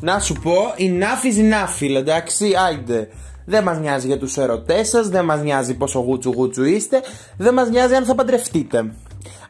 Να σου πω, η νάφη is εντάξει, άιντε. Δεν μας νοιάζει για τους ερωτές σας, δεν μας νοιάζει πόσο γούτσου γούτσου είστε, δεν μας νοιάζει αν θα παντρευτείτε.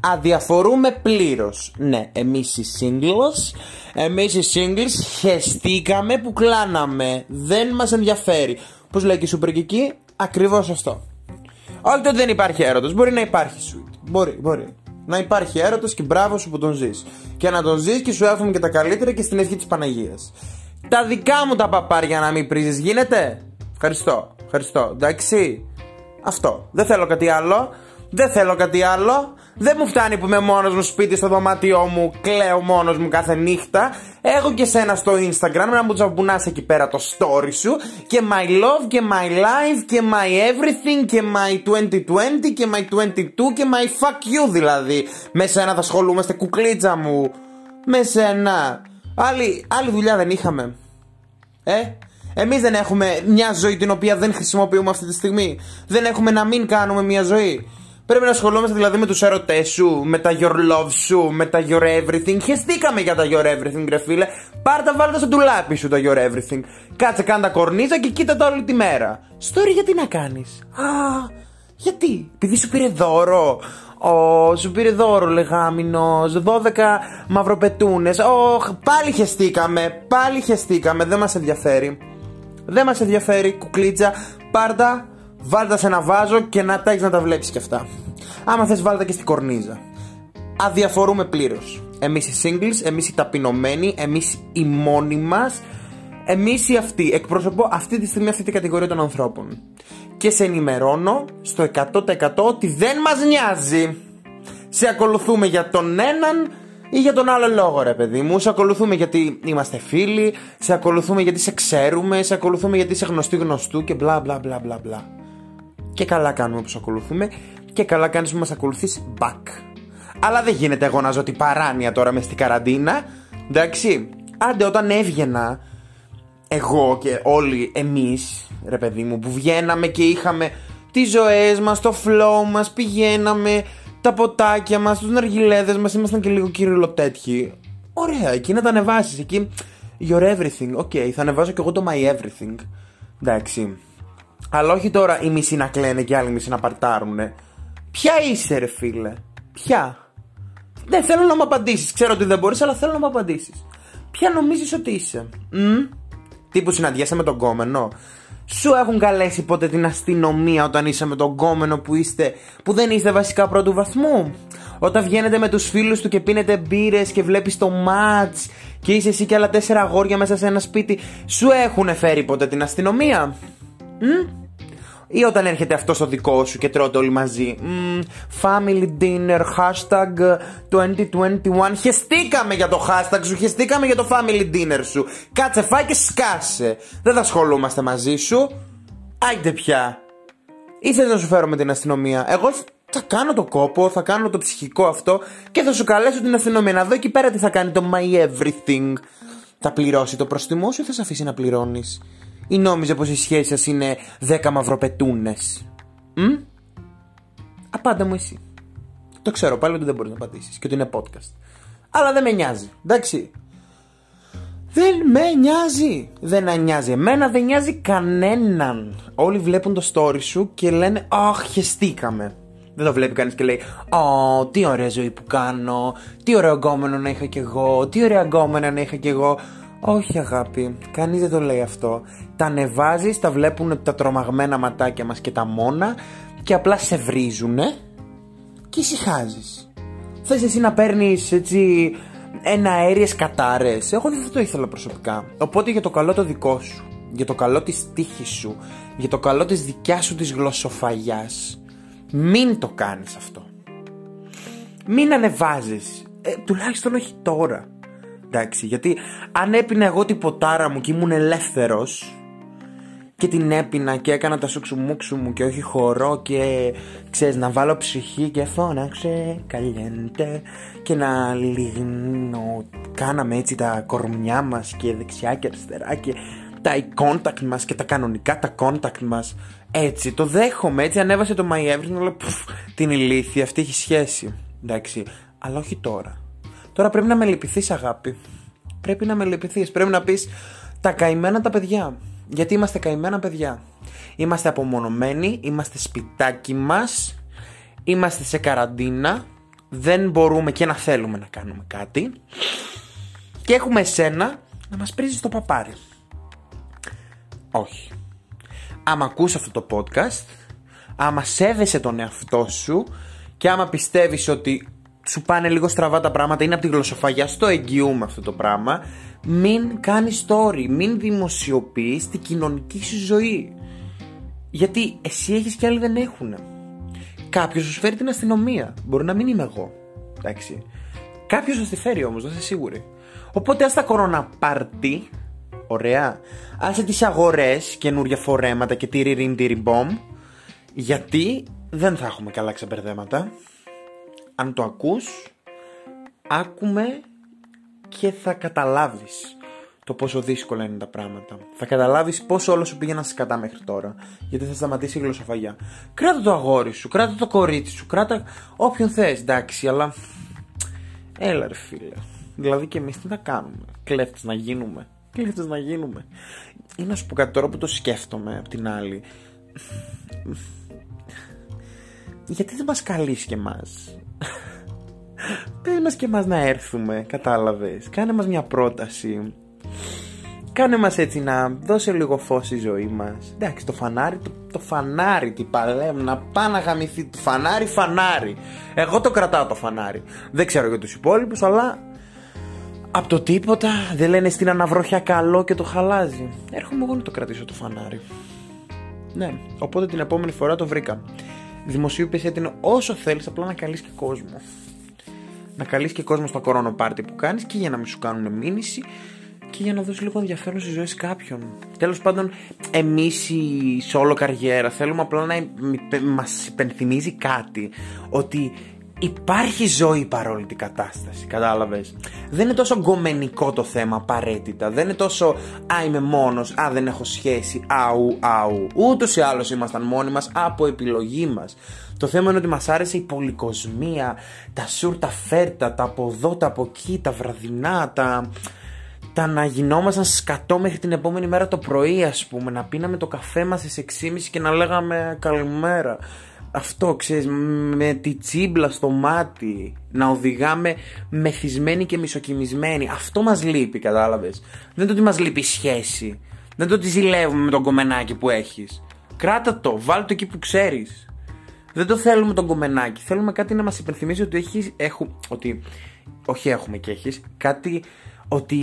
Αδιαφορούμε πλήρως. Ναι, εμείς οι singles, εμείς οι singles χεστήκαμε που κλάναμε. Δεν μας ενδιαφέρει. Πώς λέει και η Super Kiki, ακριβώς αυτό. Όχι ότι δεν υπάρχει έρωτος, μπορεί να υπάρχει sweet. Μπορεί, μπορεί. Να υπάρχει έρωτος και μπράβο σου που τον ζεις. Και να τον ζεις και σου εύχομαι και τα καλύτερα και στην ευχή της Παναγίας. Τα δικά μου τα παπάρια να μην πρίζεις, γίνεται; Ευχαριστώ, ευχαριστώ. Εντάξει. Αυτό. Δεν θέλω κάτι άλλο. Δεν θέλω κάτι άλλο. Δεν μου φτάνει που είμαι μόνος μου σπίτι στο δωμάτιό μου, κλαίω μόνος μου κάθε νύχτα. Έχω και σένα στο Instagram να μου τσαμπουνά εκεί πέρα το story σου. Και my love και my life και my everything και my 2020 και my 22 και my fuck you δηλαδή. Με σένα θα ασχολούμαστε κουκλίτσα μου. Με σένα. Άλλη, άλλη δουλειά δεν είχαμε. Ε, Εμείς δεν έχουμε μια ζωή την οποία δεν χρησιμοποιούμε αυτή τη στιγμή. Δεν έχουμε να μην κάνουμε μια ζωή. Πρέπει να ασχολούμαστε δηλαδή με τους ερωτέ σου, με τα your love σου, με τα your everything. Χεστήκαμε για τα your everything, ρε φίλε. Πάρτα βάλτε στο ντουλάπι σου τα your everything. Κάτσε κάνε τα κορνίζα και κοίτα τα όλη τη μέρα. Story γιατί να κάνεις; Α, γιατί; Επειδή σου πήρε δώρο. Ω, σου πήρε δώρο λεγάμινο. 12 μαυροπετούνες. Ω, πάλι χεστήκαμε. Πάλι χεστήκαμε. Δεν μας ενδιαφέρει. Δεν μας ενδιαφέρει, κουκλίτσα. Πάρτα, βάλτα σε ένα βάζο και να τα έχεις να τα βλέπεις κι αυτά. Άμα θες, βάλτα και στην κορνίζα. Αδιαφορούμε πλήρως. Εμείς οι singles, εμείς οι ταπεινωμένοι, εμείς οι μόνοι μας, εμείς οι αυτοί. Εκπροσωπώ αυτή τη στιγμή αυτή την κατηγορία των ανθρώπων. Και σε ενημερώνω στο 100% ότι δεν μας νοιάζει. Σε ακολουθούμε για τον έναν ή για τον άλλο λόγο, ρε παιδί μου. Σε ακολουθούμε γιατί είμαστε φίλοι, σε ακολουθούμε γιατί σε ξέρουμε, σε ακολουθούμε γιατί είσαι γνωστή γνωστού και μπλα μπλα μπλα μπλα μπλα. Και καλά κάνουμε που σε ακολουθούμε και καλά κάνεις που μας ακολουθείς back. Αλλά δεν γίνεται εγώ να ζω την παράνοια τώρα μες στην καραντίνα. Εντάξει. Άντε όταν έβγαινα εγώ και όλοι εμείς ρε παιδί μου που βγαίναμε και είχαμε τις ζωές μας, το flow μας, πηγαίναμε τα ποτάκια μας, τους ναργιλέδες μας, ήμασταν και λίγο τέτοιοι. Ωραία, εκεί να τα ανεβάσεις. Εκεί. Your everything. OK, okay, θα ανεβάσω και εγώ το my everything. Εντάξει. Αλλά όχι τώρα οι μισοί να κλαίνε και οι άλλοι μισοί να παρτάρουνε. Ποια είσαι, ρε φίλε. Ποια. Δεν θέλω να μου απαντήσεις. Ξέρω ότι δεν μπορείς, αλλά θέλω να μου απαντήσεις. Ποια νομίζεις ότι είσαι. Μ; Τι που συναντιέσαι με τον κόμενο. Σου έχουν καλέσει ποτέ την αστυνομία όταν είσαι με τον κόμενο που είστε, που δεν είστε βασικά πρώτου βαθμού; Όταν βγαίνετε με τους φίλους του και πίνετε μπύρες και βλέπεις το μάτς και είσαι εσύ και άλλα τέσσερα αγόρια μέσα σε ένα σπίτι, σου έχουν φέρει ποτέ την αστυνομία; Μ; Ή όταν έρχεται αυτός στο δικός σου και τρώτε όλοι μαζί. family dinner, hashtag 2021. Χεστήκαμε για το hashtag σου, χεστήκαμε για το family dinner σου. Κάτσε φάει και σκάσε. Δεν θα ασχολούμαστε μαζί σου. Άιντε πια. Ή να σου φέρω με την αστυνομία. Εγώ θα κάνω το κόπο, θα κάνω το ψυχικό αυτό και θα σου καλέσω την αστυνομία να δω εκεί πέρα τι θα κάνει το my everything. Θα πληρώσει το προστιμό σου ή θα σε αφήσει να πληρώνεις; Ή νόμιζε πως η σχέση σας είναι 10 μαυροπετούνες; Μ; Απάντα μου εσύ. Το ξέρω πάλι ότι δεν μπορείς να απαντήσεις και ότι είναι podcast. Αλλά δεν με νοιάζει, εντάξει. Δεν με νοιάζει. Δεν νοιάζει εμένα, δεν νοιάζει κανέναν. Όλοι βλέπουν το story σου και λένε Αχ, χεστήκαμε. Δεν το βλέπει κανείς και λέει Ω, τι ωραία ζωή που κάνω. Τι ωραίο γκόμενο να είχα κι εγώ. Τι ωραία γκόμενα να είχα κι εγώ. Όχι αγάπη, κανείς δεν το λέει αυτό. Τα ανεβάζεις, τα βλέπουν τα τρομαγμένα ματάκια μας και τα μόνα και απλά σε βρίζουνε και ησυχάζεις. Θες εσύ να παίρνεις έτσι ένα αέριες κατάρες. Εγώ δεν θα το ήθελα προσωπικά. Οπότε για το καλό το δικό σου, για το καλό της τύχης σου, για το καλό της δικιάς σου της γλωσσοφαγιάς, μην το κάνεις αυτό. Μην ανεβάζεις, ε, τουλάχιστον όχι τώρα. Εντάξει, γιατί αν έπινα εγώ την ποτάρα μου και ήμουν ελεύθερος και την έπινα και έκανα τα σουξουμούξου μου και όχι χορό και ξέρεις να βάλω ψυχή και φώναξε καλιέντε και να λιγνω κάναμε έτσι τα κορμιά μας και δεξιά και αριστερά και τα contact μας και τα κανονικά τα contact μας. Έτσι το δέχομαι έτσι ανέβασε το My Everything λέω την ηλίθεια αυτή έχει σχέση. Εντάξει αλλά όχι τώρα Τώρα πρέπει να με λυπηθείς, αγάπη. πρέπει να με λυπηθείς. Πρέπει να πεις τα καημένα τα παιδιά. Γιατί είμαστε καημένα παιδιά. Είμαστε απομονωμένοι, είμαστε σπιτάκι μας, είμαστε σε καραντίνα, δεν μπορούμε και να θέλουμε να κάνουμε κάτι και έχουμε εσένα να μας πρίζεις το παπάρι. Όχι. Άμα ακούς αυτό το podcast, άμα σέβεσαι τον εαυτό σου και άμα πιστεύεις ότι σου πάνε λίγο στραβά τα πράγματα, είναι από τη γλωσσοφαγιά, στο εγγυούμε αυτό το πράγμα, μην κάνεις story, μην δημοσιοποιείς την κοινωνική σου ζωή. Γιατί εσύ έχεις και άλλοι δεν έχουν. Κάποιος σου φέρει την αστυνομία. Μπορεί να μην είμαι εγώ. Εντάξει. Κάποιος σα τη φέρει όμως, δεν είσαι σίγουρη. Οπότε ας τα κοροναπάρτι. Ωραία. Άσε τις αγορές, καινούργια φορέματα και τυριριν τυριμπομ. Γιατί δεν θα έχουμε καλά ξεπερδέματα. Αν το ακούς, άκουμε και θα καταλάβεις το πόσο δύσκολα είναι τα πράγματα. Θα καταλάβεις πόσο όλο σου πήγαιναν σκατά μέχρι τώρα. Γιατί θα σταματήσει η γλωσσοφαγιά. Κράτα το αγόρι σου, κράτα το κορίτσι σου, κράτα όποιον θες, εντάξει, αλλά. Έλα, ρε φίλε. Δηλαδή και εμείς τι θα κάνουμε; Κλέφτες να γίνουμε. Κλέφτες να γίνουμε. Ή να σου πω κάτι τώρα που το σκέφτομαι απ' την άλλη. Γιατί δεν μας καλείς και εμάς; Πες μας και εμάς να έρθουμε, κατάλαβες. Κάνε μας μια πρόταση. Κάνε μας έτσι να δώσει λίγο φως στη ζωή μας. Εντάξει το φανάρι, το, το φανάρι τι παλέμ Να πάει να γαμηθεί. Το φανάρι, φανάρι. Εγώ το κρατάω το φανάρι. Δεν ξέρω για τους υπόλοιπους αλλά Από το τίποτα δεν λένε στην αναβροχιά καλό και το χαλάζει. Έρχομαι εγώ να το κρατήσω το φανάρι. Ναι, οπότε την επόμενη φορά το βρήκα Δημοσίευσε την όσο θέλεις απλά να καλείς και κόσμο να καλείς και κόσμο στο κορονοπάρτι που κάνεις και για να μην σου κάνουν μήνυση και για να δώσεις λίγο ενδιαφέρον στη ζωή κάποιον. Τέλος πάντων, εμείς η solo καριέρα θέλουμε απλά να μας υπενθυμίζει κάτι. Ότι υπάρχει ζωή παρόλη την κατάσταση. Κατάλαβες; Δεν είναι τόσο γκομενικό το θέμα απαραίτητα. Δεν είναι τόσο Α, είμαι μόνος. Α, δεν έχω σχέση. Αου, αου. Ούτως ή άλλως ήμασταν μόνοι μας από επιλογή μας. Το θέμα είναι ότι μας άρεσε η πολυκοσμία, τα σουρ, τα φέρτα, τα από εδώ, τα από εκεί, τα βραδινά, τα τα να γινόμασταν σκατό μέχρι την επόμενη μέρα το πρωί ας πούμε να πίναμε το καφέ μας στις 6.30 και να λέγαμε καλημέρα αυτό ξέρεις με τη τσίμπλα στο μάτι να οδηγάμε μεθυσμένοι και μισοκιμισμένοι αυτό μας λείπει κατάλαβες. Δεν είναι το ότι μας λείπει η σχέση. Δεν είναι το ότι ζηλεύουμε με τον κομμενάκι που έχεις. Κράτα το, βάλ το εκεί που ξέρεις. Δεν το θέλουμε τον κομμενάκι. Θέλουμε κάτι να μας υπενθυμίζει ότι έχεις, έχουμε, ότι όχι έχουμε και έχεις κάτι ότι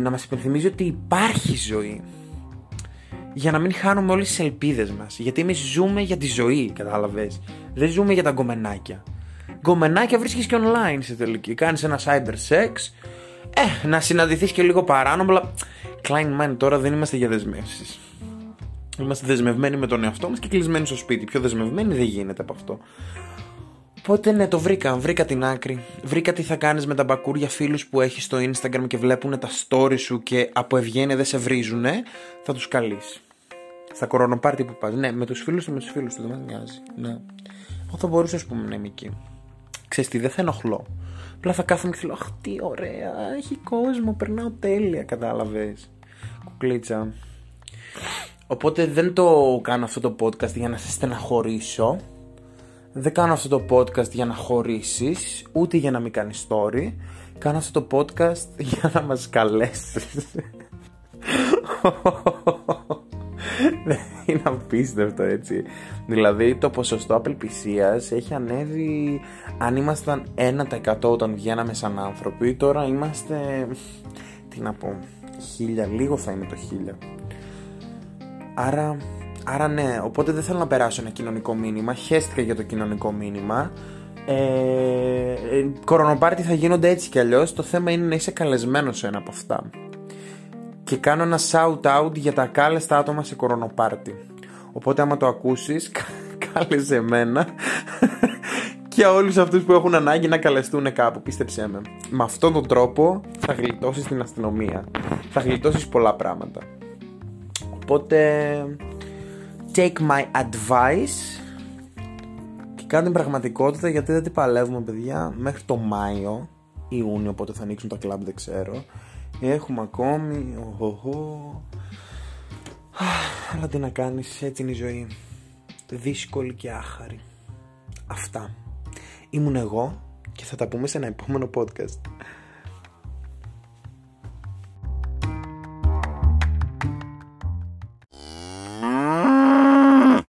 να μας υπενθυμίζει ότι υπάρχει ζωή για να μην χάνουμε όλες τις ελπίδες μας. Γιατί εμείς ζούμε για τη ζωή κατάλαβες. Δεν ζούμε για τα γκομενάκια. Γκομενάκια βρίσκεις και online σε τελική. Κάνεις ένα cyber sex. Ε, να συναντηθείς και λίγο παράνομα αλλά Klein mind τώρα δεν είμαστε για δεσμεύσεις. Είμαστε δεσμευμένοι με τον εαυτό μας και κλεισμένοι στο σπίτι. Πιο δεσμευμένοι δεν γίνεται από αυτό. Οπότε ναι, το βρήκα. Βρήκα την άκρη. Βρήκα τι θα κάνεις με τα μπακούρια φίλους που έχεις στο Instagram και βλέπουν τα story σου και από ευγένεια δεν σε βρίζουνε. Θα τους καλείς. Στα κορονοπάρτι που πας. Ναι, με τους φίλους του, με τους φίλους του. Δεν μας νοιάζει. Ναι. Εγώ θα μπορούσα, ας πούμε, να είμαι εκεί. Ξέρεις τι, δεν θα ενοχλώ. Απλά θα κάθομαι και θέλω, Αχ, τι ωραία, έχει κόσμο, περνάω τέλεια, κατάλαβες. Κουκλίτσα. Οπότε δεν το κάνω αυτό το podcast για να σε στεναχωρήσω δεν κάνω αυτό το podcast για να χωρίσεις, ούτε για να μην κάνεις story. Κάνω αυτό το podcast για να μας καλέσεις. Είναι απίστευτο έτσι. Δηλαδή το ποσοστό απελπισίας έχει ανέβει αν ήμασταν 1% όταν βγαίναμε σαν άνθρωποι. Τώρα είμαστε, τι να πω, χίλια, λίγο θα είναι το χίλια. Άρα Άρα ναι, οπότε δεν θέλω να περάσω ένα κοινωνικό μήνυμα. Χαίστηκα για το κοινωνικό μήνυμα. Ε, ε, κορονοπάρτι θα γίνονται έτσι κι αλλιώς. Το θέμα είναι να είσαι καλεσμένος σε ένα από αυτά. Και κάνω ένα shout out για τα κάλεστα άτομα σε κορονοπάρτι. Οπότε άμα το ακούσεις, κάλεσε εμένα και όλους αυτούς που έχουν ανάγκη να καλεστούν κάπου, πίστεψέ με. Με αυτόν τον τρόπο θα γλιτώσεις την αστυνομία. Θα γλιτώσεις πολλά πράγματα. Οπότε take my advice και κάνω την πραγματικότητα γιατί δεν την παλεύουμε παιδιά μέχρι το Μάιο Ιούνιο οπότε θα ανοίξουν τα κλαμπ δεν ξέρω Έχουμε ακόμη. Οχοχο. Αλλά τι να κάνεις, έτσι είναι η ζωή. Δύσκολη και άχαρη. Αυτά. Ήμουν εγώ και θα τα πούμε σε ένα επόμενο podcast.